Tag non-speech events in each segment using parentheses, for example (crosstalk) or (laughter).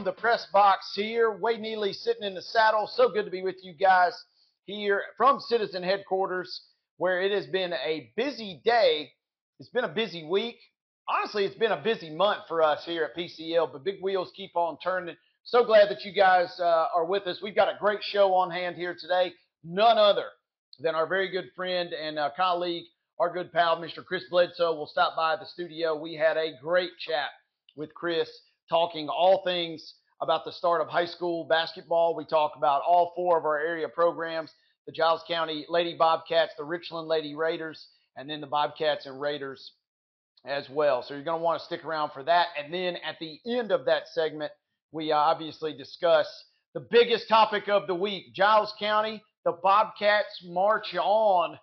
From the Press Box here. Wade Neely sitting in the saddle. So good to be with you guys here from Citizen Headquarters, where it has been a busy day. It's been a busy week. Honestly, it's been a busy month for us here at PCL, but big wheels keep on turning. So glad that you guys uh, are with us. We've got a great show on hand here today. None other than our very good friend and uh, colleague, our good pal, Mr. Chris Bledsoe, will stop by the studio. We had a great chat with Chris, talking all things about the start of high school basketball. We talk about all four of our area programs the Giles County Lady Bobcats, the Richland Lady Raiders, and then the Bobcats and Raiders as well. So you're going to want to stick around for that. And then at the end of that segment, we uh, obviously discuss the biggest topic of the week Giles County, the Bobcats march on.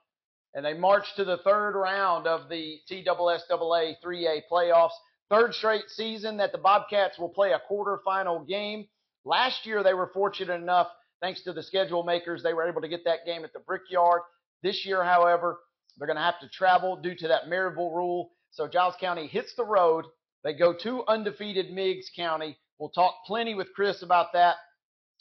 And they march to the third round of the TSSAA 3A playoffs. Third straight season that the Bobcats will play a quarterfinal game. Last year, they were fortunate enough, thanks to the schedule makers, they were able to get that game at the Brickyard. This year, however, they're going to have to travel due to that Maryville rule. So Giles County hits the road. They go to undefeated Meigs County. We'll talk plenty with Chris about that,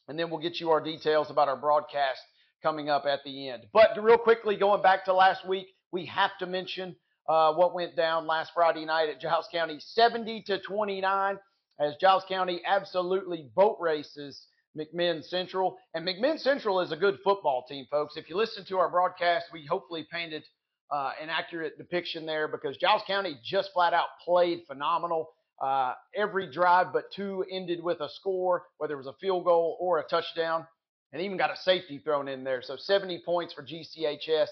and then we'll get you our details about our broadcast coming up at the end. But real quickly, going back to last week, we have to mention uh, what went down last Friday night at Giles County, 70 to 29, as Giles County absolutely boat races McMinn Central. And McMinn Central is a good football team, folks. If you listen to our broadcast, we hopefully painted uh, an accurate depiction there because Giles County just flat out played phenomenal. Uh, every drive but two ended with a score, whether it was a field goal or a touchdown, and even got a safety thrown in there. So 70 points for GCHS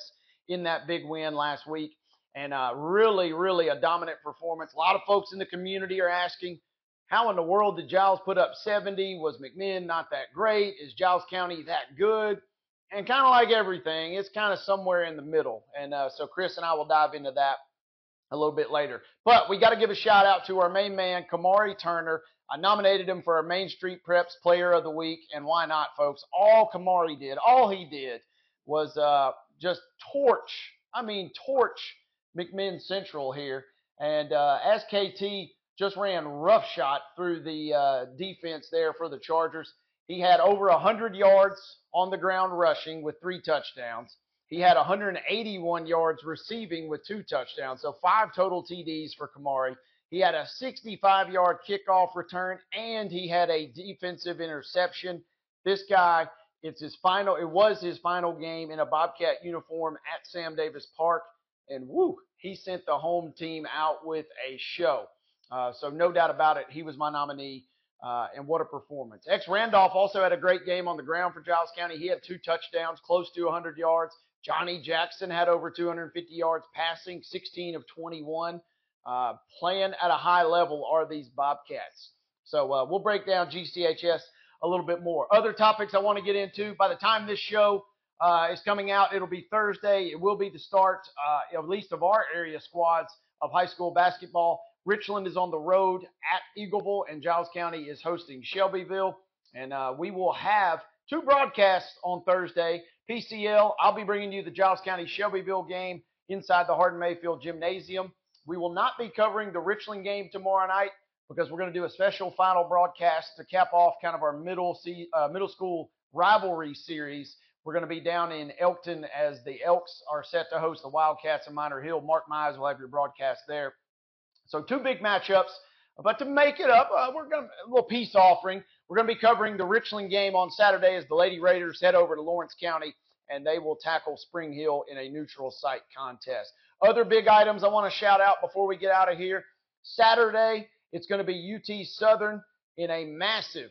in that big win last week and uh, really, really a dominant performance. A lot of folks in the community are asking, how in the world did Giles put up 70? Was McMinn not that great? Is Giles County that good? And kind of like everything, it's kind of somewhere in the middle. And uh, so Chris and I will dive into that a little bit later. But we got to give a shout out to our main man, Kamari Turner. I nominated him for our Main Street Preps Player of the Week, and why not, folks? All Kamari did, all he did was uh, just torch. I mean, torch McMinn Central here. And uh, as KT just ran rough shot through the uh, defense there for the Chargers, he had over 100 yards on the ground rushing with three touchdowns. He had 181 yards receiving with two touchdowns, so five total TDs for Kamari. He had a 65 yard kickoff return and he had a defensive interception. This guy, it's his final, it was his final game in a Bobcat uniform at Sam Davis Park and woo, he sent the home team out with a show. Uh, so no doubt about it, he was my nominee. Uh, and what a performance. X Randolph also had a great game on the ground for Giles County. He had two touchdowns, close to 100 yards. Johnny Jackson had over 250 yards passing, 16 of 21. Uh, playing at a high level are these Bobcats. So uh, we'll break down GCHS a little bit more. Other topics I want to get into by the time this show uh, is coming out. It'll be Thursday. It will be the start, uh, at least of our area squads of high school basketball. Richland is on the road at Eagleville, and Giles County is hosting Shelbyville. And uh, we will have two broadcasts on Thursday. PCL, I'll be bringing you the Giles County Shelbyville game inside the Hardin Mayfield Gymnasium. We will not be covering the Richland game tomorrow night because we're going to do a special final broadcast to cap off kind of our middle, uh, middle school rivalry series we're going to be down in Elkton as the Elks are set to host the Wildcats in Minor Hill. Mark Myers will have your broadcast there. So two big matchups. But to make it up, uh, we're going to a little peace offering. We're going to be covering the Richland game on Saturday as the Lady Raiders head over to Lawrence County and they will tackle Spring Hill in a neutral site contest. Other big items I want to shout out before we get out of here. Saturday, it's going to be UT Southern in a massive,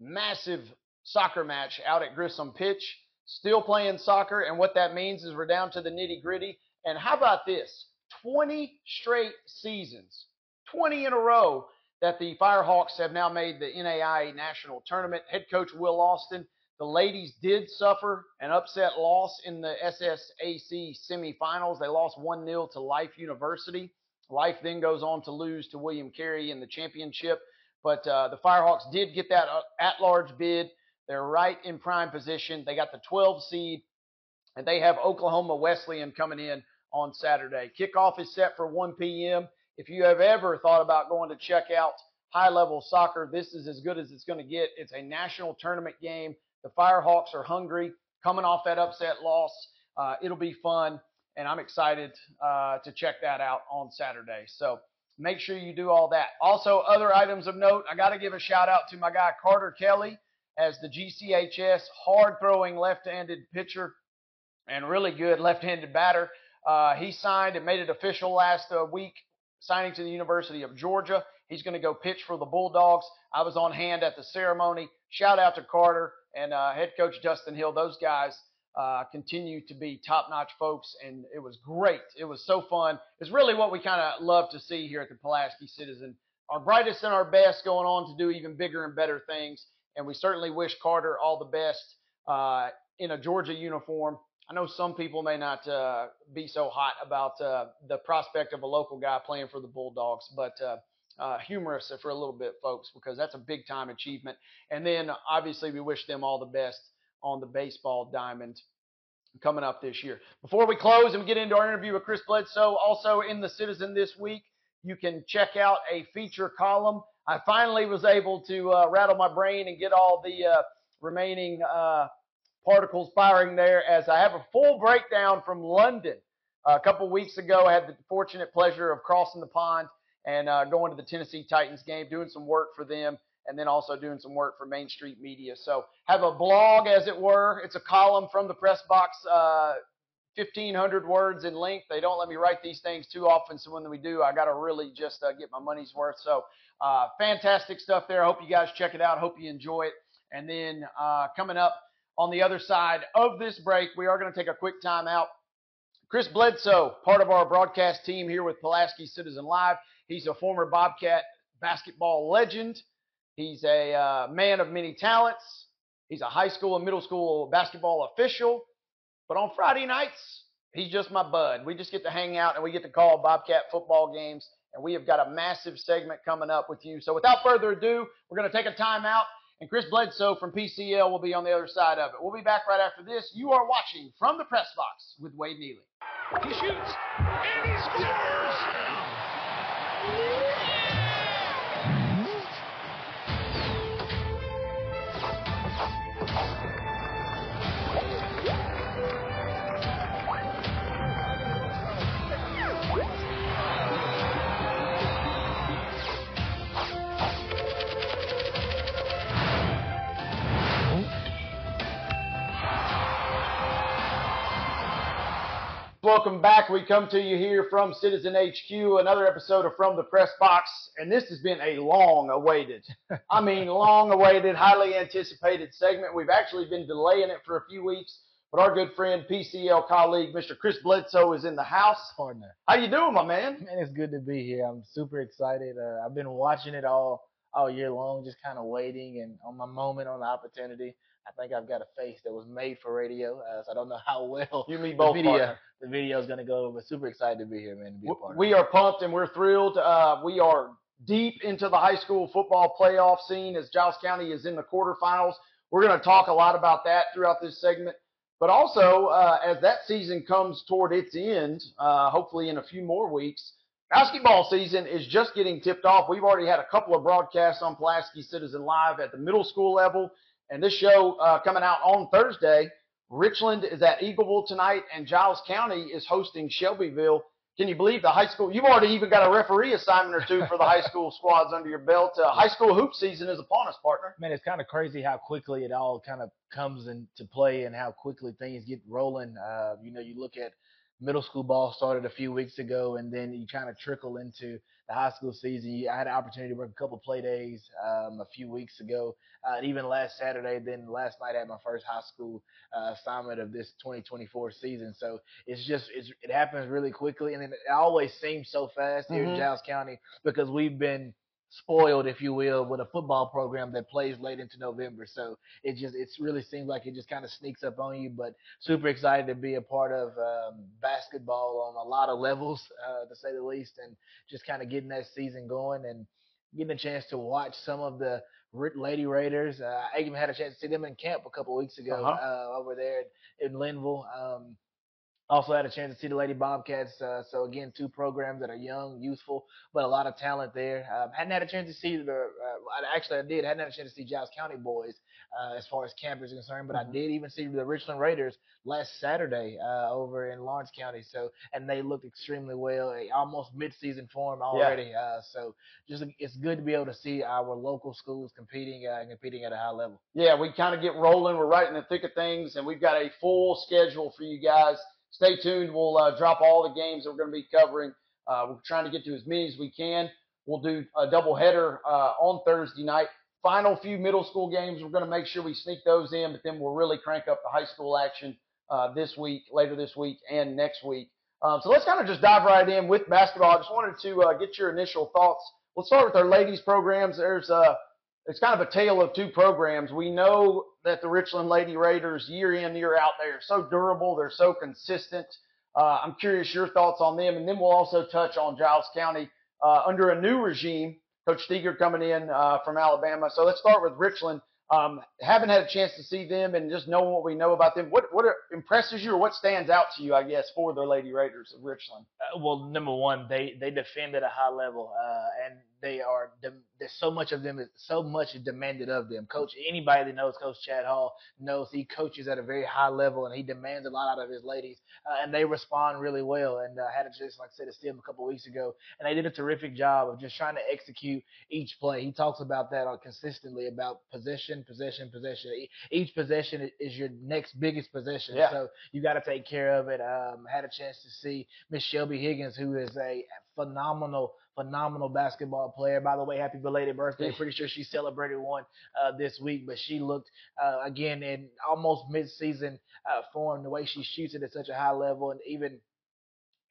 massive soccer match out at Grissom Pitch still playing soccer. And what that means is we're down to the nitty gritty. And how about this? 20 straight seasons, 20 in a row that the Firehawks have now made the NAIA national tournament. Head coach Will Austin. The ladies did suffer an upset loss in the SSAC semifinals. They lost 1 0 to Life University. Life then goes on to lose to William Carey in the championship. But uh, the Firehawks did get that uh, at large bid. They're right in prime position. They got the 12 seed, and they have Oklahoma Wesleyan coming in on Saturday. Kickoff is set for 1 p.m. If you have ever thought about going to check out high level soccer, this is as good as it's going to get. It's a national tournament game. The Firehawks are hungry, coming off that upset loss. Uh, it'll be fun, and I'm excited uh, to check that out on Saturday. So make sure you do all that. Also, other items of note, I got to give a shout out to my guy Carter Kelly as the GCHS hard throwing left handed pitcher and really good left handed batter. Uh, he signed and made it official last uh, week, signing to the University of Georgia. He's going to go pitch for the Bulldogs. I was on hand at the ceremony. Shout out to Carter and uh, head coach Dustin Hill. Those guys uh, continue to be top notch folks, and it was great. It was so fun. It's really what we kind of love to see here at the Pulaski Citizen. Our brightest and our best going on to do even bigger and better things, and we certainly wish Carter all the best uh, in a Georgia uniform. I know some people may not uh, be so hot about uh, the prospect of a local guy playing for the Bulldogs, but uh, uh, humorous for a little bit, folks, because that's a big time achievement. And then obviously we wish them all the best on the baseball diamond coming up this year. Before we close and get into our interview with Chris Bledsoe, also in the Citizen this week, you can check out a feature column. I finally was able to uh, rattle my brain and get all the uh, remaining uh, particles firing there as I have a full breakdown from London. a couple weeks ago, I had the fortunate pleasure of crossing the pond and uh, going to the Tennessee Titans game, doing some work for them, and then also doing some work for Main Street Media. So have a blog, as it were. It's a column from the press box, uh, 1,500 words in length. They don't let me write these things too often, so when we do, I got to really just uh, get my money's worth. So uh, fantastic stuff there. I hope you guys check it out. Hope you enjoy it. And then uh, coming up on the other side of this break, we are going to take a quick time out. Chris Bledsoe, part of our broadcast team here with Pulaski Citizen Live. He's a former Bobcat basketball legend. He's a uh, man of many talents. He's a high school and middle school basketball official. But on Friday nights, he's just my bud. We just get to hang out and we get to call Bobcat football games. And we have got a massive segment coming up with you. So without further ado, we're going to take a time out. And Chris Bledsoe from PCL will be on the other side of it. We'll be back right after this. You are watching from the press box with Wade Neely. He shoots and he scores! Welcome back. We come to you here from Citizen HQ, another episode of From the Press Box, and this has been a long awaited, I mean, long awaited, highly anticipated segment. We've actually been delaying it for a few weeks, but our good friend, PCL colleague, Mr. Chris Bledsoe is in the house. Partner. How you doing, my man? Man, it's good to be here. I'm super excited. Uh, I've been watching it all all year long, just kind of waiting and on my moment, on the opportunity. I think I've got a face that was made for radio, uh, so I don't know how well You and me the both. video partner. the video is gonna go, but super excited to be here, man. To be a part. We are pumped and we're thrilled. Uh, we are deep into the high school football playoff scene as Giles County is in the quarterfinals. We're going to talk a lot about that throughout this segment. But also, uh, as that season comes toward its end, uh, hopefully in a few more weeks, basketball season is just getting tipped off. We've already had a couple of broadcasts on Pulaski Citizen Live at the middle school level. And this show uh, coming out on Thursday, Richland is at Eagleville tonight, and Giles County is hosting Shelbyville. Can you believe the high school? You've already even got a referee assignment or two for the high school (laughs) squads under your belt. Uh, high school hoop season is upon us, partner. Man, it's kind of crazy how quickly it all kind of comes into play and how quickly things get rolling. Uh, you know, you look at middle school ball started a few weeks ago, and then you kind of trickle into the high school season. I had an opportunity to work a couple play days um, a few weeks ago, uh, and even last Saturday. Then last night I had my first high school uh, assignment of this 2024 season. So it's just it's, it happens really quickly, and it always seems so fast here Mhm. in Giles County because we've been spoiled, if you will, with a football program that plays late into November. So it just it really seems like it just kind of sneaks up on you. But super excited to be a part of um, basketball on a lot of levels, uh, to say the least, and just kind of getting that season going and getting a chance to watch some of the Lady Raiders. Uh, I even had a chance to see them in camp a couple weeks ago Uh-huh. uh, over there in Lynnville. Um, Also had a chance to see the Lady Bobcats. Uh, so again, two programs that are young, youthful, but a lot of talent there. Um, hadn't had a chance to see the. Uh, actually, I did. Hadn't had a chance to see Giles County boys uh, as far as camp is concerned, but. I did even see the Richland Raiders last Saturday uh, over in Lawrence County. So and they looked extremely well, almost mid-season form already. Uh, so just it's good to be able to see our local schools competing uh, and competing at a high level. Yeah, we kind of get rolling. We're right in the thick of things, and we've got a full schedule for you guys. Stay tuned. We'll uh, drop all the games that we're going to be covering. Uh, we're trying to get to as many as we can. We'll do a doubleheader uh, on Thursday night. Final few middle school games, we're going to make sure we sneak those in, but then we'll really crank up the high school action uh, this week, later this week, and next week. Um, so let's kind of just dive right in with basketball. I just wanted to uh, get your initial thoughts. Let's start with our ladies programs. There's uh, it's kind of a tale of two programs. We know that the Richland Lady Raiders, year in, year out, they are so durable, they're so consistent. Uh, I'm curious your thoughts on them, and then we'll also touch on Giles County uh, under a new regime. Coach Steger coming in uh, from Alabama. So let's start with Richland. Um, haven't had a chance to see them, and just knowing what we know about them, what what impresses you, or what stands out to you, I guess, for the Lady Raiders of Richland? Uh, well, number one, they they defend at a high level, uh, and they are there's so much of them, is so much is demanded of them. Coach, anybody that knows Coach Chad Hall knows he coaches at a very high level, and he demands a lot out of his ladies, uh, and they respond really well. And uh, had a chance, like I said, to see them a couple weeks ago, and they did a terrific job of just trying to execute each play. He talks about that consistently about possession, possession, possession. Each possession is your next biggest possession, Yeah. so you got to take care of it. Um, had a chance to see Miss Shelby Higgins, who is a phenomenal, phenomenal basketball player. By the way, happy belated birthday. Pretty sure she celebrated one uh, this week, but she looked uh, again in almost mid-season uh, form. The way she shoots it at such a high level, and even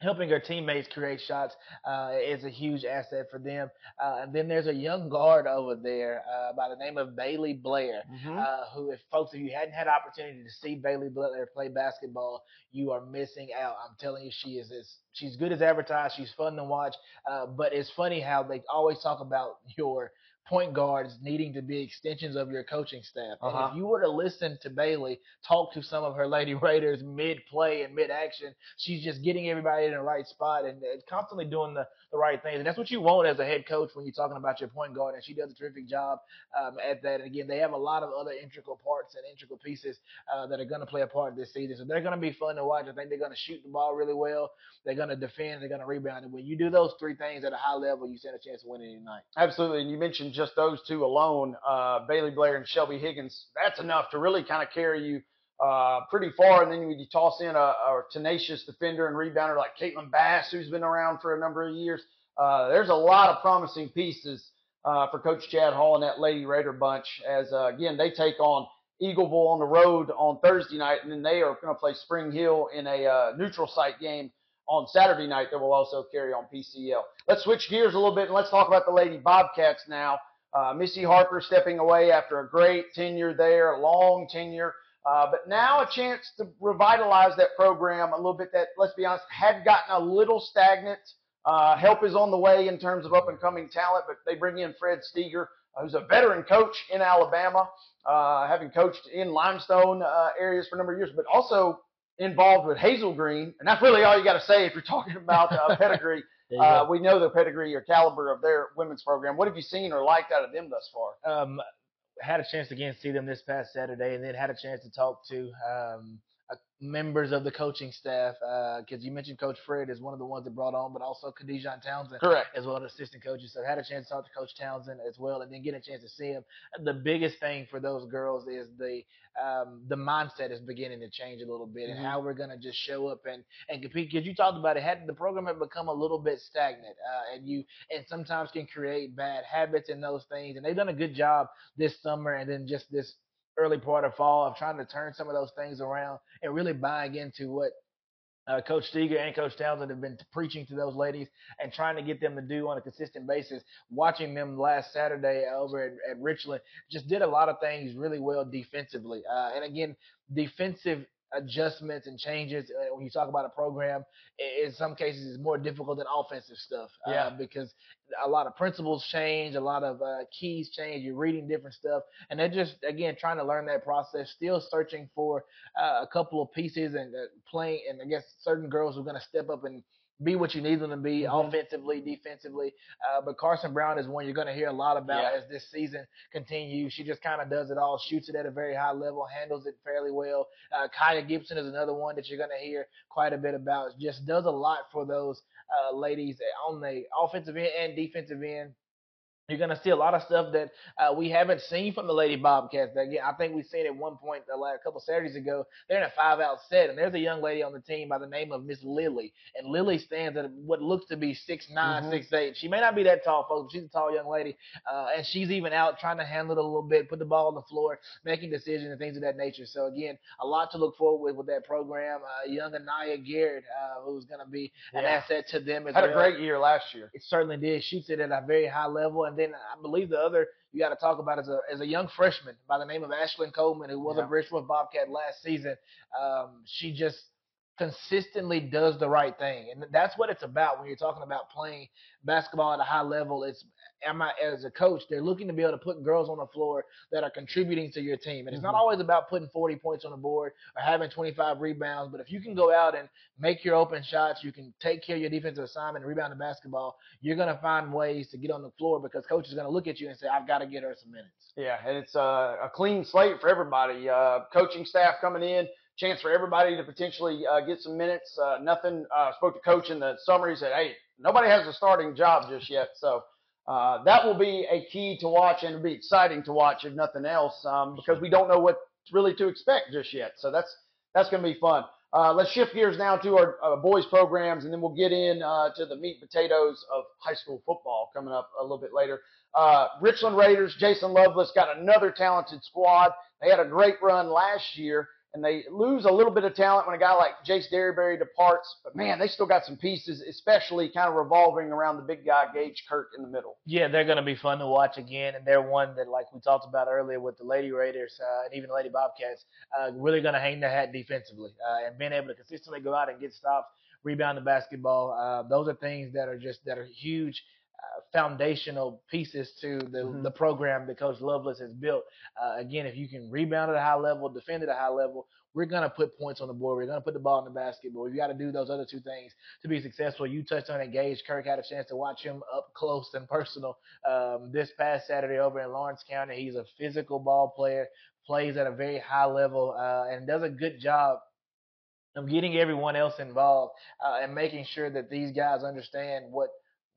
helping her teammates create shots uh, is a huge asset for them. Uh, and then there's a young guard over there uh, by the name of Bailey Blair uh, who, if folks, if you hadn't had opportunity to see Bailey Blair play basketball, you are missing out. I'm telling you, she is as she's good as advertised. She's fun to watch. Uh, but it's funny how they always talk about (laughs) your point guards needing to be extensions of your coaching staff. And Uh-huh. if you were to listen to Bailey talk to some of her Lady (laughs) Raiders mid play and mid action, she's just getting everybody in the right spot and constantly doing the, the right things. And that's what you want as a head coach when you're talking about your point guard. And she does a terrific job um, at that. And again, they have a lot of other integral parts and integral pieces uh, that are going to play a part this season. So they're going to be fun to watch. I think they're going to shoot the ball really well. They're going to defend. They're going to rebound. And when you do those three things at a high level, you stand a chance of winning any night. Absolutely, and you mentioned just those two alone, uh, Bailey Blair and Shelby Higgins. That's enough to really kind of carry you uh, pretty far. And then you toss in a, a tenacious defender and rebounder like Caitlin Bass, who's been around for a number of years, uh, there's a lot of promising pieces uh, for Coach Chad Hall and that Lady Raider bunch. As uh, again, they take on Eagleville on the road on Thursday night, and then they are going to play Spring Hill in a uh, neutral site game on Saturday night that will also carry on PCL. Let's switch gears a little bit and let's talk about the Lady Bobcats now. Missy Harper stepping away after a great tenure there, a long tenure, uh, but now a chance to revitalize that program a little bit. That let's be honest had gotten a little stagnant. Uh, help is on the way in terms of up and coming talent, but they bring in Fred Steger, uh, who's a veteran coach in Alabama, uh, having coached in limestone uh, areas for a number of years, but also involved with Hazel Green, and that's really all you got to say if you're (laughs) talking about uh, (laughs) pedigree. Uh, we know the pedigree or caliber of their women's program. What have you seen or liked out of them thus far? um, had a chance to again see them this past Saturday, and then had a chance to talk to um, members of the coaching staff because you mentioned Coach Fred is one of the ones that brought on, but also Khadijah Townsend Correct. as well as assistant coaches. So I had a chance to talk to Coach Townsend as well, and then get a chance to see him. The biggest thing for those girls is the um, the mindset is beginning to change a little bit, Mhm. and how we're gonna just show up and and compete. Because you talked about it, had the program had become a little bit stagnant, uh, and you and sometimes can create bad habits and those things. And they've done a good job this summer, and then just this early part of fall of trying to turn some of those things around and really buying into what uh, Coach Steger and Coach Townsend have been preaching to those ladies and trying to get them to do on a consistent basis. Watching them last Saturday over at, at Richland just did a lot of things really well defensively. Uh, and again, defensive adjustments and changes uh, when you talk about a program. In some cases, it's more difficult than offensive stuff. Yeah. Uh, because a lot of principles change, a lot of uh, keys change. You're reading different stuff, and they're just again trying to learn that process. Still searching for uh, a couple of pieces and uh, playing. And I guess certain girls are going to step up and be what you need them to be Mhm. offensively, defensively. Uh, but Carson Brown is one you're going to hear a lot about Yeah. as this season continues. She just kind of does it all, shoots it at a very high level, handles it fairly well. Uh, Kaya Gibson is another one that you're going to hear quite a bit about. Just does a lot for those uh, ladies on the offensive end and defensive end. You're going to see a lot of stuff that uh, we haven't seen from the Lady Bobcats. Again, I think we've seen at one point a, a couple Saturdays ago. They're in a five-out set, and there's a young lady on the team by the name of Miss Lily, and Lily stands at what looks to be six nine, Mhm. six eight. She may not be that tall, folks. But she's a tall young lady, uh, and she's even out trying to handle it a little bit, put the ball on the floor, making decisions and things of that nature. So again, a lot to look forward with with that program. Uh, young Anaya Garrett, uh, who's going to be an asset to them as Had well. a great year last year. It certainly did. Shoots it at a very high level, and then I believe the other you got to talk about is a as a young freshman by the name of Ashlyn Coleman, who was Yeah. a Bridgeforth Bobcat last season. Um, she just consistently does the right thing, and that's what it's about when you're talking about playing basketball at a high level. It's am I as a coach? They're looking to be able to put girls on the floor that are contributing to your team, and it's not Mhm. always about putting 40 points on the board or having 25 rebounds. But if you can go out and make your open shots, you can take care of your defensive assignment and rebound the basketball you're going to find ways to get on the floor because coach is going to look at you and say, I've got to get her some minutes. Yeah, and it's uh, a clean slate for everybody. Uh, coaching staff coming in, chance for everybody to potentially uh, get some minutes. Uh, nothing. Uh, spoke to coach in the summer. He said, "Hey, nobody has a starting job just yet." So uh, that will be a key to watch, and it'll be exciting to watch if nothing else, um, because we don't know what really to expect just yet. So that's that's going to be fun. Uh, let's shift gears now to our uh, boys programs, and then we'll get in uh, to the meat potatoes of high school football coming up a little bit later. Uh, Richland Raiders, Jason Lovelace got another talented squad. They had a great run last year, and they lose a little bit of talent when a guy like Jace Derryberry departs. But man, they still got some pieces, especially kind of revolving around the big guy Gage Kirk in the middle. Yeah, they're going to be fun to watch again, and they're one that, like we talked about earlier with the Lady Raiders uh, and even the Lady Bobcats, uh, really going to hang their hat defensively uh, and being able to consistently go out and get stops, rebound the basketball. Uh, those are things that are just that are huge. Foundational pieces to the, Mhm. the program that Coach Lovelace has built. Uh, again, if you can rebound at a high level, defend at a high level, we're going to put points on the board. We're going to put the ball in the basket. But we've got to do those other two things to be successful. You touched on it, Gage Kirk had a chance to watch him up close and personal um, this past Saturday over in Lawrence County. He's a physical ball player, plays at a very high level, uh, and does a good job of getting everyone else involved uh, and making sure that these guys understand what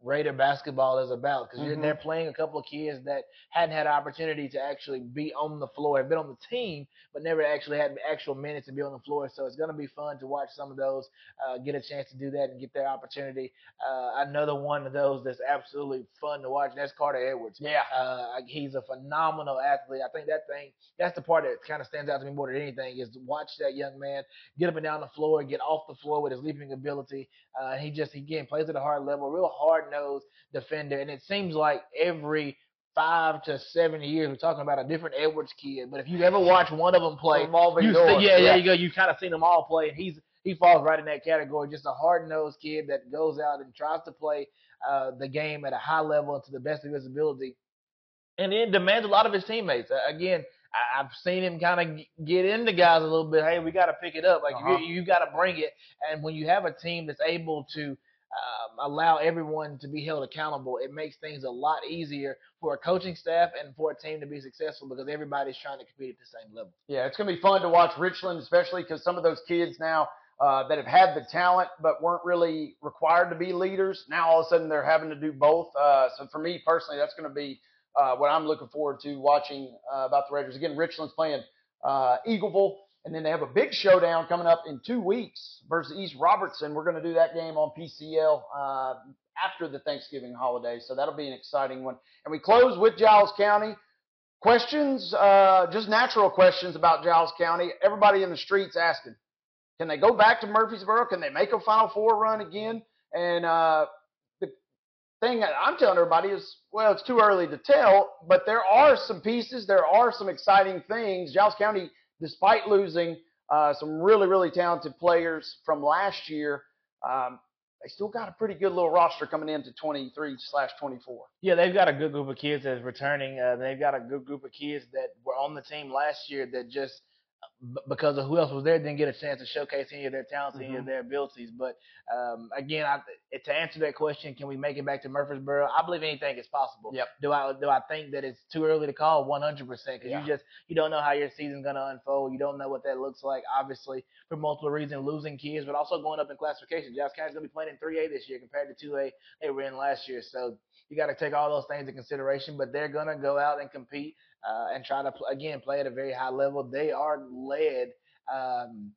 Raider basketball is about because Mhm. they're playing a couple of kids that hadn't had an opportunity to actually be on the floor, have been on the team, but never actually had actual minutes to be on the floor. So it's going to be fun to watch some of those uh, get a chance to do that and get their opportunity. Uh, another one of those that's absolutely fun to watch. That's Carter Edwards. Yeah. Uh, he's a phenomenal athlete. I think that thing, that's the part that kind of stands out to me more than anything is to watch that young man get up and down the floor, get off the floor with his leaping ability. Uh, he just, again, plays at a hard level, real hard nosed defender. And it seems like every five to seven years, we're talking about a different Edwards kid. But if you ever watch one of them play, you see, yeah, there you go. You kind of seen them all play, and he's he falls right in that category. Just a hard nosed kid that goes out and tries to play uh, the game at a high level and to the best of his ability, and then demands a lot of his teammates. Uh, again, I, I've seen him kind of get into guys a little bit. Hey, we got to pick it up. Like Uh-huh. you, you got to bring it. And when you have a team that's able to um, allow everyone to be held accountable, it makes things a lot easier for a coaching staff and for a team to be successful because everybody's trying to compete at the same level. Yeah, it's going to be fun to watch Richland, especially because some of those kids now uh, that have had the talent but weren't really required to be leaders, now all of a sudden they're having to do both. Uh, so for me personally, that's going to be uh, what I'm looking forward to watching uh, about the Raiders. Again, Richland's playing uh, Eagleville, and then they have a big showdown coming up in two weeks versus East Robertson. We're going to do that game on PCL uh, after the Thanksgiving holiday, so that'll be an exciting one. And we close with Giles County. Questions, uh, just natural questions about Giles County. Everybody in the streets asking, can they go back to Murfreesboro? Can they make a Final Four run again? And uh, the thing I'm telling everybody is, well, it's too early to tell, but there are some pieces. There are some exciting things. Giles County, despite losing uh, some really, really talented players from last year. Um, they still got a pretty good little roster coming into 23 slash 24. Yeah, they've got a good group of kids that's returning. Uh, they've got a good group of kids that were on the team last year that just because of who else was there, didn't get a chance to showcase any of their talents, any of Mhm. their abilities. But um, again, I, to answer that question, can we make it back to Murfreesboro? I believe anything is possible. Yep. Do I do I think that it's too early to call? 100 percent. Because you just you don't know how your season's gonna unfold. You don't know what that looks like. Obviously, for multiple reasons, losing kids, but also going up in classification. Giles County's gonna be playing in 3A this year compared to 2A they were in last year. So you got to take all those things into consideration. But they're gonna go out and compete uh, and try to again play at a very high level. They are led um,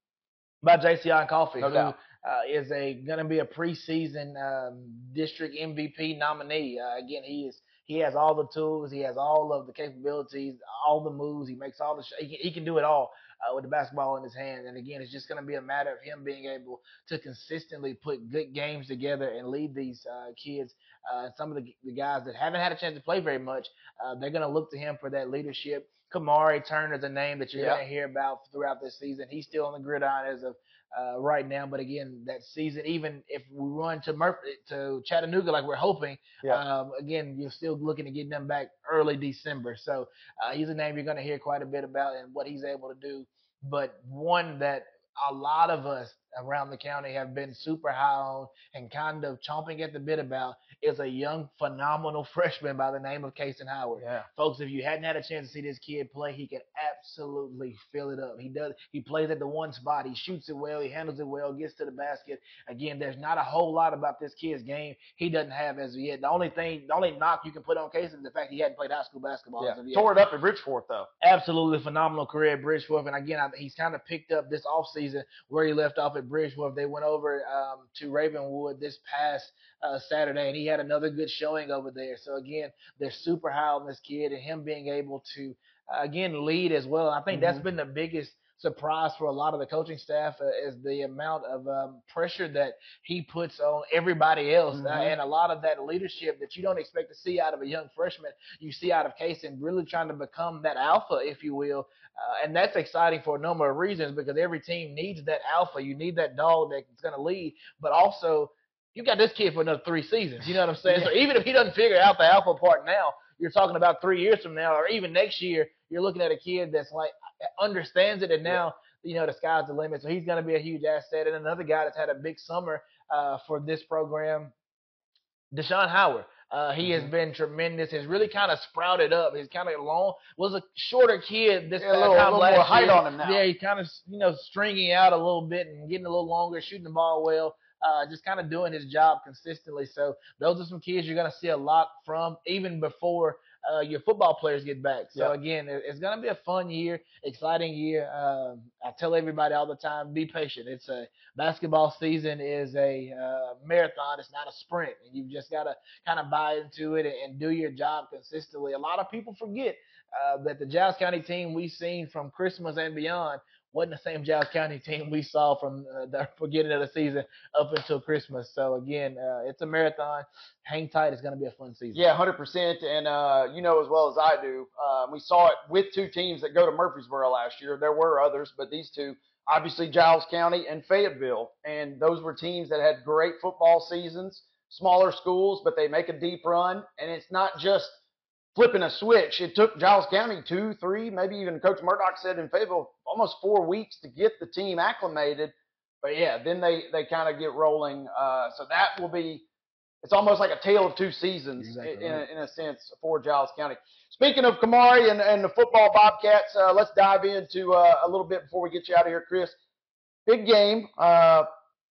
by Jason Coffee, No who doubt. uh, is a going to be a preseason um, district MVP nominee. Uh, again, he is he has all the tools, he has all of the capabilities, all the moves, he makes all the sh- he, can, he can do it all uh, with the basketball in his hand. And again, it's just going to be a matter of him being able to consistently put good games together and lead these uh, kids. Uh, some of the, the guys that haven't had a chance to play very much, uh, they're going to look to him for that leadership. Kamari Turner is a name that you're Yeah. going to hear about throughout this season. He's still on the gridiron as of uh, right now, but again, that season, even if we run to Murph to Chattanooga like we're hoping, Yeah. um, again, you're still looking to get them back early December. So uh, he's a name you're going to hear quite a bit about and what he's able to do. But one that a lot of us around the county have been super high on and kind of chomping at the bit about is a young, phenomenal (laughs) freshman by the name of Kason Howard. Yeah. Folks, if you hadn't had a chance to see this kid play, he can absolutely fill it up. He does. He plays at the one spot. He shoots it well. He handles it well. Gets to the basket. Again, there's not a whole lot about this kid's game he doesn't have as of yet. The only thing, the only knock you can put on Case is the fact he hadn't played high school basketball Yeah. as of yet Tore it up at Bridgeforth, though. absolutely phenomenal career at Bridgeforth. And again, I, he's kind of picked up this offseason where he left off at Bridgeforth. They went over um, to Ravenwood this past uh, Saturday, and he had another good showing over there. So again, they're super high on this kid, and him being able to uh, again lead as well. I think that's Mhm. been the biggest surprise for a lot of the coaching staff uh, is the amount of um, pressure that he puts on everybody else, uh, Mhm. and a lot of that leadership that you don't expect to see out of a young freshman. You see out of Case and really trying to become that alpha, if you will, uh, and that's exciting for a number of reasons because every team needs that alpha. You need that dog that's going to lead, but also you got this kid for another three seasons. You know what I'm saying? So even if he doesn't figure out the alpha part now, you're talking about three years from now, or even next year, you're looking at a kid that's like understands it, and now you know the sky's the limit. So he's going to be a huge asset. And another guy that's had a big summer uh, for this program, Deshaun Howard. Uh, he has Mhm. been tremendous. Has really kind of sprouted up. He's kind of long. Was a shorter kid this Yeah, uh, little- a time little last more height year. on him now. Yeah, he's kind of you know stringing out a little bit and getting a little longer, shooting the ball well. Uh, just kind of doing his job consistently. So those are some kids you're going to see a lot from even before uh, your football players get back. So Yep. again, it's going to be a fun year, exciting year. Um, I tell everybody all the time, be patient. It's a basketball season is a uh, marathon. It's not a sprint, and you've just got to kind of buy into it and, and do your job consistently. A lot of people forget uh, that the Giles County team we've seen from Christmas and beyond wasn't the same Giles County (laughs) team we saw from uh, the (laughs) beginning of the season up until Christmas. So again, uh, it's a marathon. Hang tight. It's going to be a fun season. Yeah, hundred percent. And uh, you know as well as I do, uh, we saw it with two teams that go to Murfreesboro last year. There were others, but these two, obviously Giles County and Fayetteville, and those were teams that had great football seasons. Smaller schools, but they make a deep run, and it's not just flipping a switch. It took Giles County two, three, maybe even Coach Murdoch said in Fayetteville almost four weeks to get the team acclimated. But yeah, then they they kind of get rolling. Uh, so that will be it's almost like a tale of two seasons Exactly in, in a sense for Giles County. Speaking of Kamari and, and the football Bobcats, uh, let's dive into uh, a little bit before we get you out of here, Chris. Big game. Uh,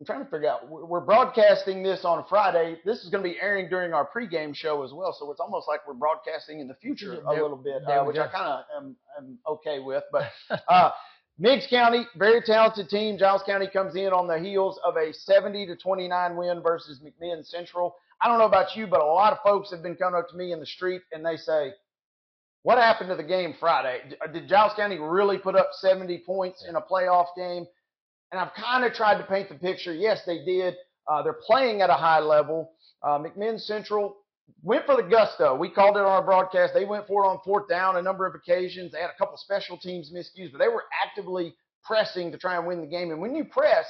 I'm trying to figure out. We're broadcasting this on Friday. This is going to be airing during our pregame show as well, so it's almost like we're broadcasting in the future a little bit, uh, which. I kind of am, am okay with. But uh, (laughs) Meigs County, very talented team. Giles County comes in on the heels of a 70 to 29 win versus McMinn Central. I don't know about you, but a lot of folks have been coming up to me in the street and they say, "What happened to the game Friday? Did Giles County really put up 70 points in a playoff game?" And I've kind of tried to paint the picture. Yes, they did. Uh, they're playing at a high level. Uh, McMinn Central went for the gusto. We called it on our broadcast. They went for it on fourth down a number of occasions. They had a couple special teams miscues, but they were actively pressing to try and win the game. And when you press,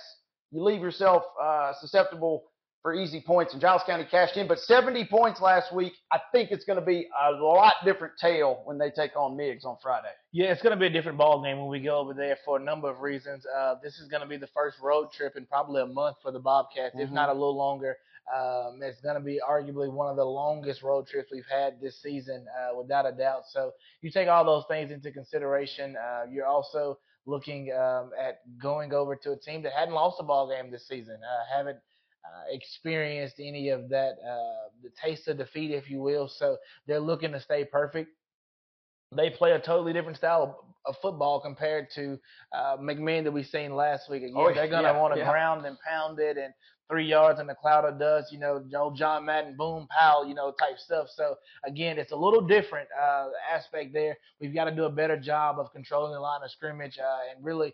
you leave yourself uh, susceptible for easy points, and Giles County cashed in. But 70 points last week. I think it's going to be a lot different tale when they take on Meigs on Friday. Yeah, it's going to be a different ball game when we go over there for a number of reasons. Uh, this is going to be the first road trip in probably a month for the Bobcats, mm-hmm. if not a little longer. Um, it's going to be arguably one of the longest road trips we've had this season, uh, without a doubt. So you take all those things into consideration. Uh, you're also looking um, at going over to a team that hadn't lost a ball game this season, uh, haven't uh, experienced any of that, uh, the taste of defeat, if you will. So they're looking to stay perfect. They play a totally different style of football compared to uh, McMinn that we seen last week. Again, oh, they're going to yeah, want to yeah. ground and pound it and three yards in a cloud of dust, you know, old John Madden, boom, pow, you know, type stuff. So again, it's a little different uh, aspect there. We've got to do a better job of controlling the line of scrimmage uh, and really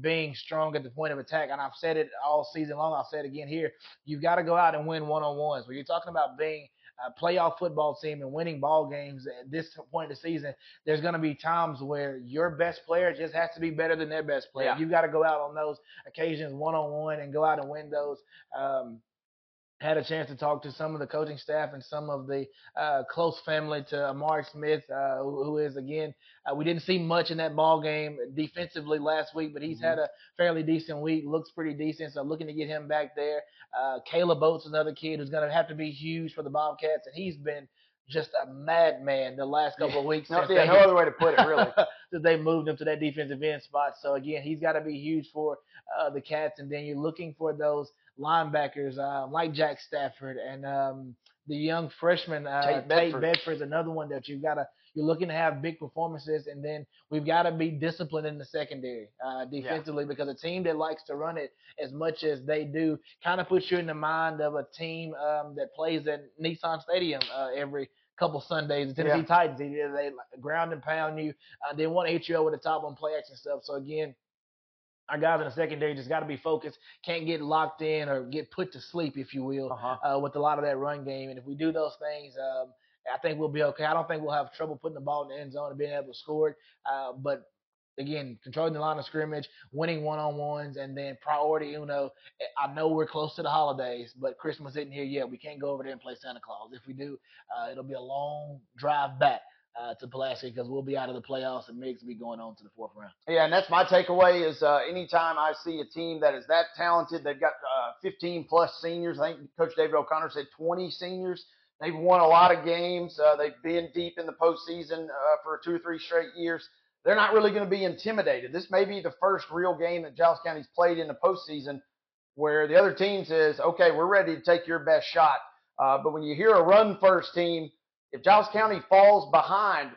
being strong at the point of attack. And I've said it all season long. I'll say it again here. You've got to go out and win one on ones. When you're talking about being a playoff football team and winning ball games at this point of the season, there's going to be times where your best player just has to be better than their best player. Yeah. You've got to go out on those occasions one on one and go out and win those. Um, had a chance to talk to some of the coaching staff and some of the uh, close family to Amari Smith, uh, who, who is again. Uh, we didn't see much in that ball game defensively last week, but he's mm-hmm. had a fairly decent week. Looks pretty decent, so looking to get him back there. Uh, Caleb Oates, another kid who's going to have to be huge for the Bobcats, and he's been just a madman the last couple of weeks. (laughs) no, yeah, no other way to put it, really. (laughs) that they moved him to that defensive end spot. So again, he's got to be huge for uh, the Cats, and then you're looking for those linebackers uh, like Jack Stafford and um, the young freshman uh, Tate Bedford. Is another one that you've got to you're looking to have big performances, and then we've got to be disciplined in the secondary uh, defensively yeah. because a team that likes to run it as much as they do kind of puts you in the mind of a team um, that plays at Nissan Stadium uh, every couple Sundays. The Tennessee yeah. Titans, they, they ground and pound you. Uh, they want to hit you over the top on play action stuff. So again, our guys in the secondary just got to be focused. Can't get locked in or get put to sleep, if you will, uh-huh. uh, with a lot of that run game. And if we do those things, um, I think we'll be okay. I don't think we'll have trouble putting the ball in the end zone and being able to score it. Uh, but again, controlling the line of scrimmage, winning one on ones, and then priority uno. I know we're close to the holidays, but Christmas isn't here yet. We can't go over there and play Santa Claus. If we do, uh, it'll be a long drive back uh, to Pulaski because we'll be out of the playoffs and Meigs will be going on to the fourth round. Yeah, and that's my takeaway is uh, anytime I see a team that is that talented, they've got uh, 15 plus seniors. I think Coach David O'Connor said 20 seniors. They've won a lot of games. Uh, they've been deep in the postseason uh, for two or three straight years. They're not really going to be intimidated. This may be the first real game that Giles County's played in the postseason where the other team says, okay, we're ready to take your best shot. Uh, but when you hear a run first team – if Giles County falls behind,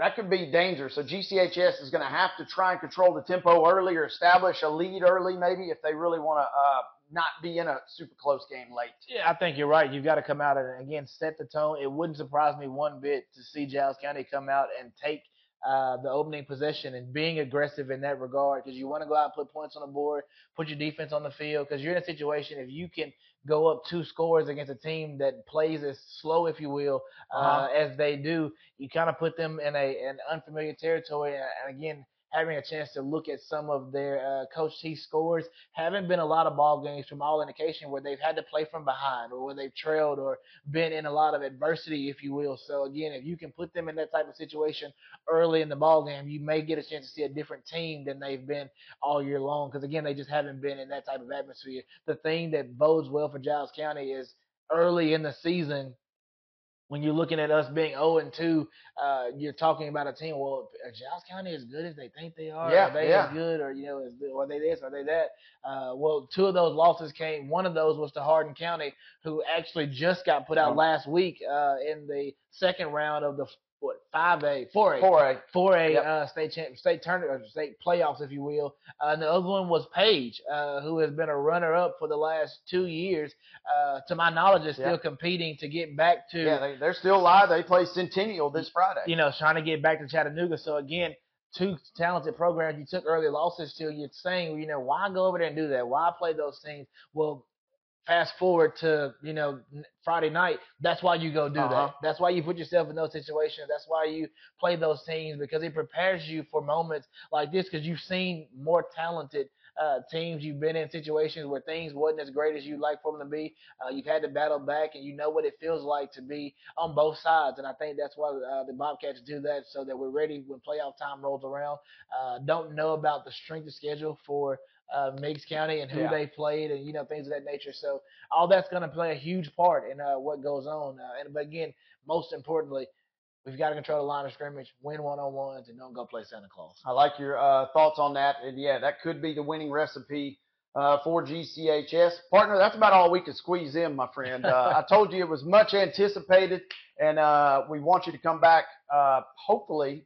that could be dangerous. So GCHS is going to have to try and control the tempo early or establish a lead early, maybe, if they really want to uh, not be in a super close game late. Yeah, I think you're right. You've got to come out and, again, set the tone. It wouldn't surprise me one bit to see Giles County come out and take uh, the opening possession and being aggressive in that regard because you want to go out and put points on the board, put your defense on the field because you're in a situation if you can – go up two scores against a team that plays as slow, if you will, uh, uh-huh. as they do, you kind of put them in a an unfamiliar territory. And again, having a chance to look at some of their uh, Coach T scores. Haven't been a lot of ball games from all indication where they've had to play from behind or where they've trailed or been in a lot of adversity, if you will. So again, if you can put them in that type of situation early in the ball game, you may get a chance to see a different team than they've been all year long. Because again, they just haven't been in that type of atmosphere. The thing that bodes well for Giles County is early in the season when you're looking at us being 0 and 2, uh, you're talking about a team. Well, are Giles County as good as they think they are? Yeah, are they yeah. as good, or you know, is, are they this, are they that? Uh, well, two of those losses came. One of those was to Hardin County, who actually just got put out oh. last week uh, in the second round of the what five A, four A, four A, four A yep. uh, state champ, state tournament, or state playoffs, if you will. Uh, and the other one was Page, uh, who has been a runner up for the last two years. Uh, to my knowledge, is still yep. competing to get back to. Yeah, they, they're still live. They play Centennial this Friday. You know, trying to get back to Chattanooga. So again, two talented programs you took early losses to. You're saying, you know, why go over there and do that? Why play those things? Well, fast forward to you know Friday night. That's why you go do Uh-huh. that. That's why you put yourself in those situations. That's why you play those teams because it prepares you for moments like this because you've seen more talented uh, teams. You've been in situations where things wasn't as great as you'd like for them to be. Uh, you've had to battle back, and you know what it feels like to be on both sides. And I think that's why uh, the Bobcats do that so that we're ready when playoff time rolls around. Uh, don't know about the strength of schedule for uh, Meigs County and who Yeah. they played and you know things of that nature. So all that's going to play a huge part in uh, what goes on. Uh, and but again, most importantly, we've got to control the line of scrimmage, win one on ones, and don't go play Santa Claus. I like your uh, thoughts on that, and yeah, that could be the winning recipe uh, for GCHS. Partner, that's about all we could squeeze in, my friend. Uh, I told you it was much anticipated, and uh, we want you to come back. Uh, hopefully,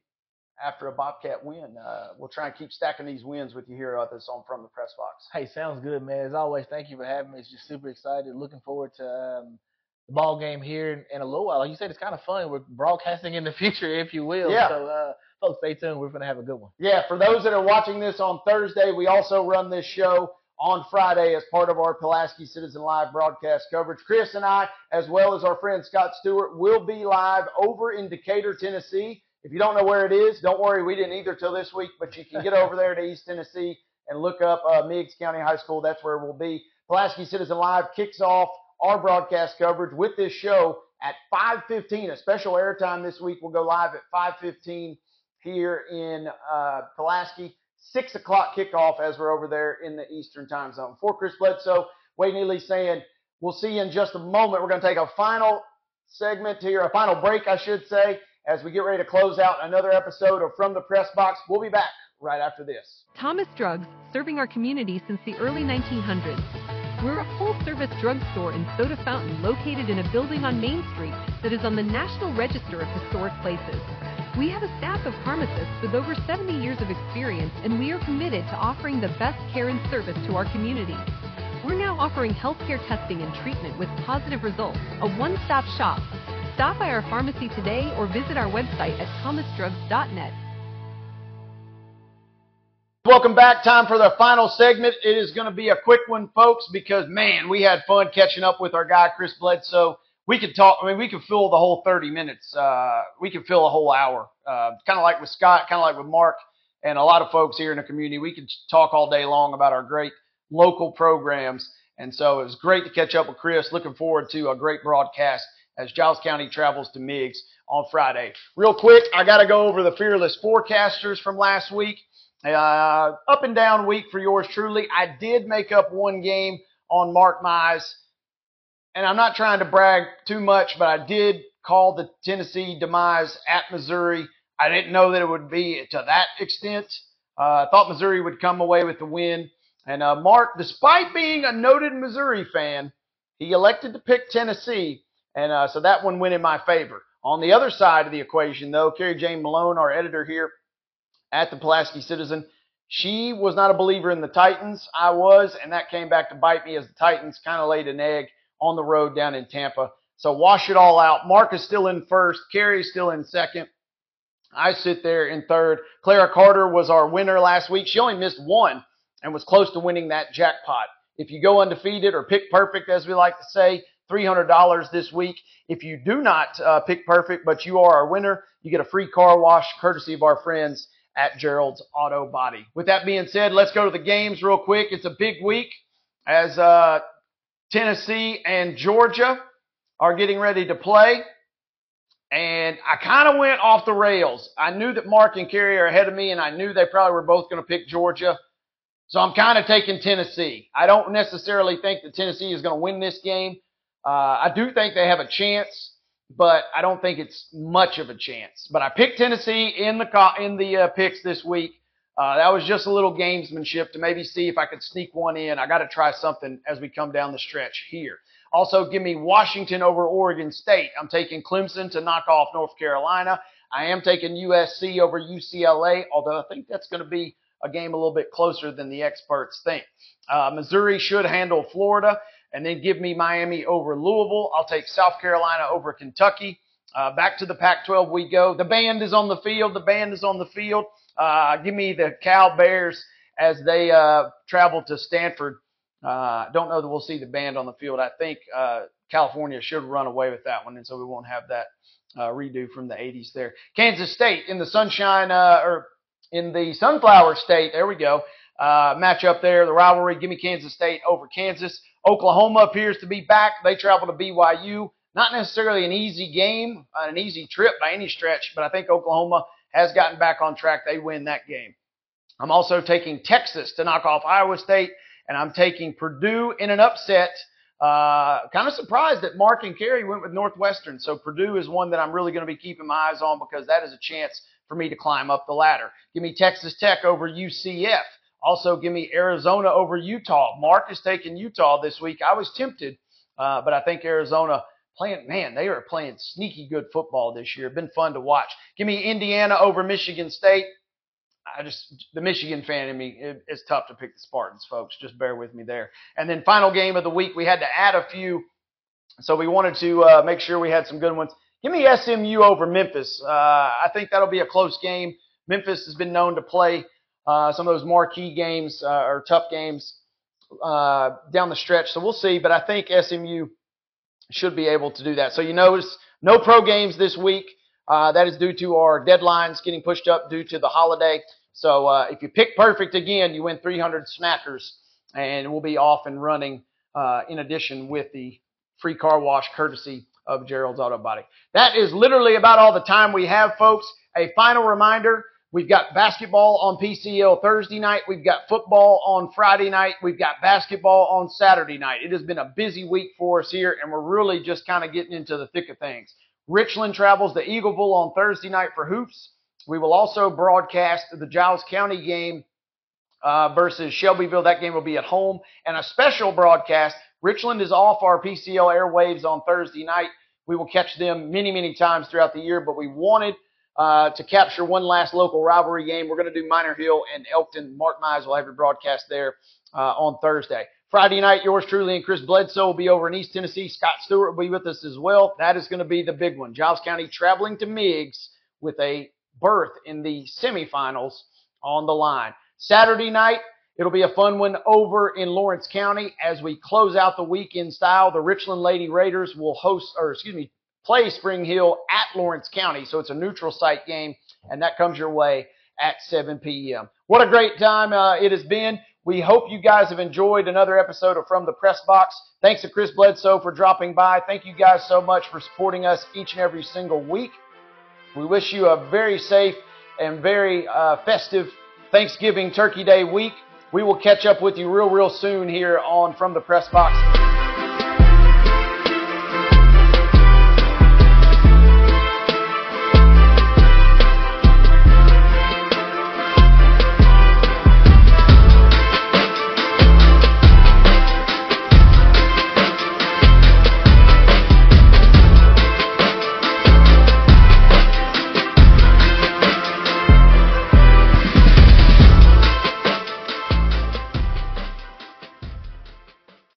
after a Bobcat win, uh, we'll try and keep stacking these wins with you here at this on from the press box. Hey, sounds good, man. As always, thank you for having me. It's just super excited. Looking forward to um, the ball game here in, in a little while. Like you said, it's kind of fun. We're broadcasting in the (laughs) future, if you will. Yeah. So, uh, folks, stay tuned. We're going to have a good one. Yeah, for those that are watching this on Thursday, we also run this show on Friday as part of our Pulaski Citizen Live broadcast coverage. Chris and I, as well as our friend Scott Stewart, will be live over in Decatur, Tennessee. If you don't know where it is, don't worry, we didn't either till this week, but you can get over there to East Tennessee and look up uh, Meigs County High School. That's where we'll be. Pulaski Citizen Live kicks off our broadcast coverage with this show at 5:15. A special airtime this week We'll go live at 5:15 here in uh, Pulaski. Six o'clock kickoff as we're over there in the Eastern Time Zone. For Chris Bledsoe, Wade Neely saying we'll see you in just a moment. We're going to take a final segment here, a final break, I should say, as we get ready to close out another episode of From the Press Box. We'll be back right after this. Thomas Drugs, serving our community since the early 1900s. We're a full service drugstore and soda fountain located in a building on Main Street that is on the National Register of Historic Places. We have a staff of pharmacists with over 70 years of experience, and we are committed to offering the best care and service to our community. We're now offering healthcare testing and treatment with positive results, a one stop shop. Stop by our pharmacy today or visit our website at thomasdrugs.net. Welcome back. Time for the final segment. It is going to be a quick one, folks, because man, we had fun catching up with our guy Chris Bledsoe. We could talk. I mean, we could fill the whole 30 minutes. Uh, we could fill a whole hour. Uh, kind of like with Scott, kind of like with Mark, and a lot of folks here in the community. We could talk all day long about our great local programs. And so it was great to catch up with Chris. Looking forward to a great broadcast as Giles County travels to Meigs on Friday. Real quick, I got to go over the fearless forecasters from last week. Uh, up and down week for yours truly. I did make up one game on Mark Mize, and I'm not trying to brag too much, but I did call the Tennessee demise at Missouri. I didn't know that it would be to that extent. Uh, I thought Missouri would come away with the win. And uh, Mark, despite being a noted Missouri fan, he elected to pick Tennessee, and uh, so that one went in my favor. On the other side of the equation, though, Carrie Jane Malone, our editor here, at the Pulaski Citizen. She was not a believer in the Titans. I was, and that came back to bite me as the Titans kind of laid an egg on the road down in Tampa. So wash it all out. Mark is still in first. Carrie's still in second. I sit there in third. Clara Carter was our winner last week. She only missed one and was close to winning that jackpot. If you go undefeated or pick perfect, as we like to say, $300 this week. If you do not uh, pick perfect, but you are our winner, you get a free car wash courtesy of our friends at Gerald's Auto Body. With that being said, let's go to the games real quick. It's a big week as uh, Tennessee and Georgia are getting ready to play. And I kind of went off the rails. I knew that Mark and Kerry are ahead of me, and I knew they probably were both going to pick Georgia. So I'm kind of taking Tennessee. I don't necessarily think that Tennessee is going to win this game. Uh, I do think they have a chance but I don't think it's much of a chance. But I picked Tennessee in the in the uh, picks this week. Uh, that was just a little gamesmanship to maybe see if I could sneak one in. I got to try something as we come down the stretch here. Also, give me Washington over Oregon State. I'm taking Clemson to knock off North Carolina. I am taking USC over UCLA, although I think that's going to be a game a little bit closer than the experts think. Uh, Missouri should handle Florida and then give me Miami over Louisville. I'll take South Carolina over Kentucky. Uh, back to the Pac 12 we go. The band is on the field. The band is on the field. Uh, give me the Cal Bears as they uh, travel to Stanford Uh, don't know that we'll see the band on the field. I think uh, California should run away with that one, and so we won't have that uh, redo from the 80s there. Kansas State in the Sunshine or in the Sunflower State. There we go. Uh, match up there, the rivalry. Give me Kansas State over Kansas. Oklahoma appears to be back. They travel to BYU. Not necessarily an easy game, an easy trip by any stretch, but I think Oklahoma has gotten back on track. They win that game. I'm also taking Texas to knock off Iowa State, and I'm taking Purdue in an upset. Uh, kind of surprised that Mark and Kerry went with Northwestern. So Purdue is one that I'm really going to be keeping my eyes on because that is a chance for me to climb up the ladder. Give me Texas Tech over UCF. Also, give me Arizona over Utah. Mark is taking Utah this week. I was tempted, uh, but I think Arizona playing, man, they are playing sneaky good football this year. Been fun to watch. Give me Indiana over Michigan State. I just the Michigan fan in me. It, it's tough to pick the Spartans, folks. Just bear with me there. And then final game of the week, we had to add a few, so we wanted to uh, make sure we had some good ones. Give me SMU over Memphis. Uh, I think that'll be a close game. Memphis has been known to play uh, some of those marquee games uh, or tough games uh, down the stretch, so we'll see. But I think SMU should be able to do that. So you notice no pro games this week. Uh, that is due to our deadlines getting pushed up due to the holiday. So uh, if you pick perfect again, you win 300 snackers, and we'll be off and running. Uh, in addition, with the free car wash courtesy of Gerald's Auto Body. That is literally about all the time we have, folks. A final reminder. We've got basketball on PCL Thursday night. We've got football on Friday night. We've got basketball on Saturday night. It has been a busy week for us here, and we're really just kind of getting into the thick of things. Richland travels to Eagleville on Thursday night for hoops. We will also broadcast the Giles County game uh, versus Shelbyville. That game will be at home. And a special broadcast. Richland is off our PCL airwaves on Thursday night. We will catch them many, many times throughout the year, but we wanted uh, to capture one last local rivalry game. We're going to do Minor Hill and Elkton. Mark Mize will have your broadcast there uh, on Thursday. Friday night, yours truly and Chris Bledsoe will be over in East Tennessee. Scott Stewart will be with us as well. That is going to be the big one. Giles County traveling to Meigs with a berth in the semifinals on the line. Saturday night, it'll be a fun one over in Lawrence County as we close out the week in style. The Richland Lady Raiders will host, or excuse me, play Spring Hill at Lawrence County. So it's a neutral site game, and that comes your way at 7 p.m. What a great time uh, it has been. We hope you guys have enjoyed another episode of From the Press Box. Thanks to Chris Bledsoe for dropping by. Thank you guys so much for supporting us each and every single week. We wish you a very safe and very uh, festive Thanksgiving Turkey Day week. We will catch up with you real, real soon here on From the Press Box.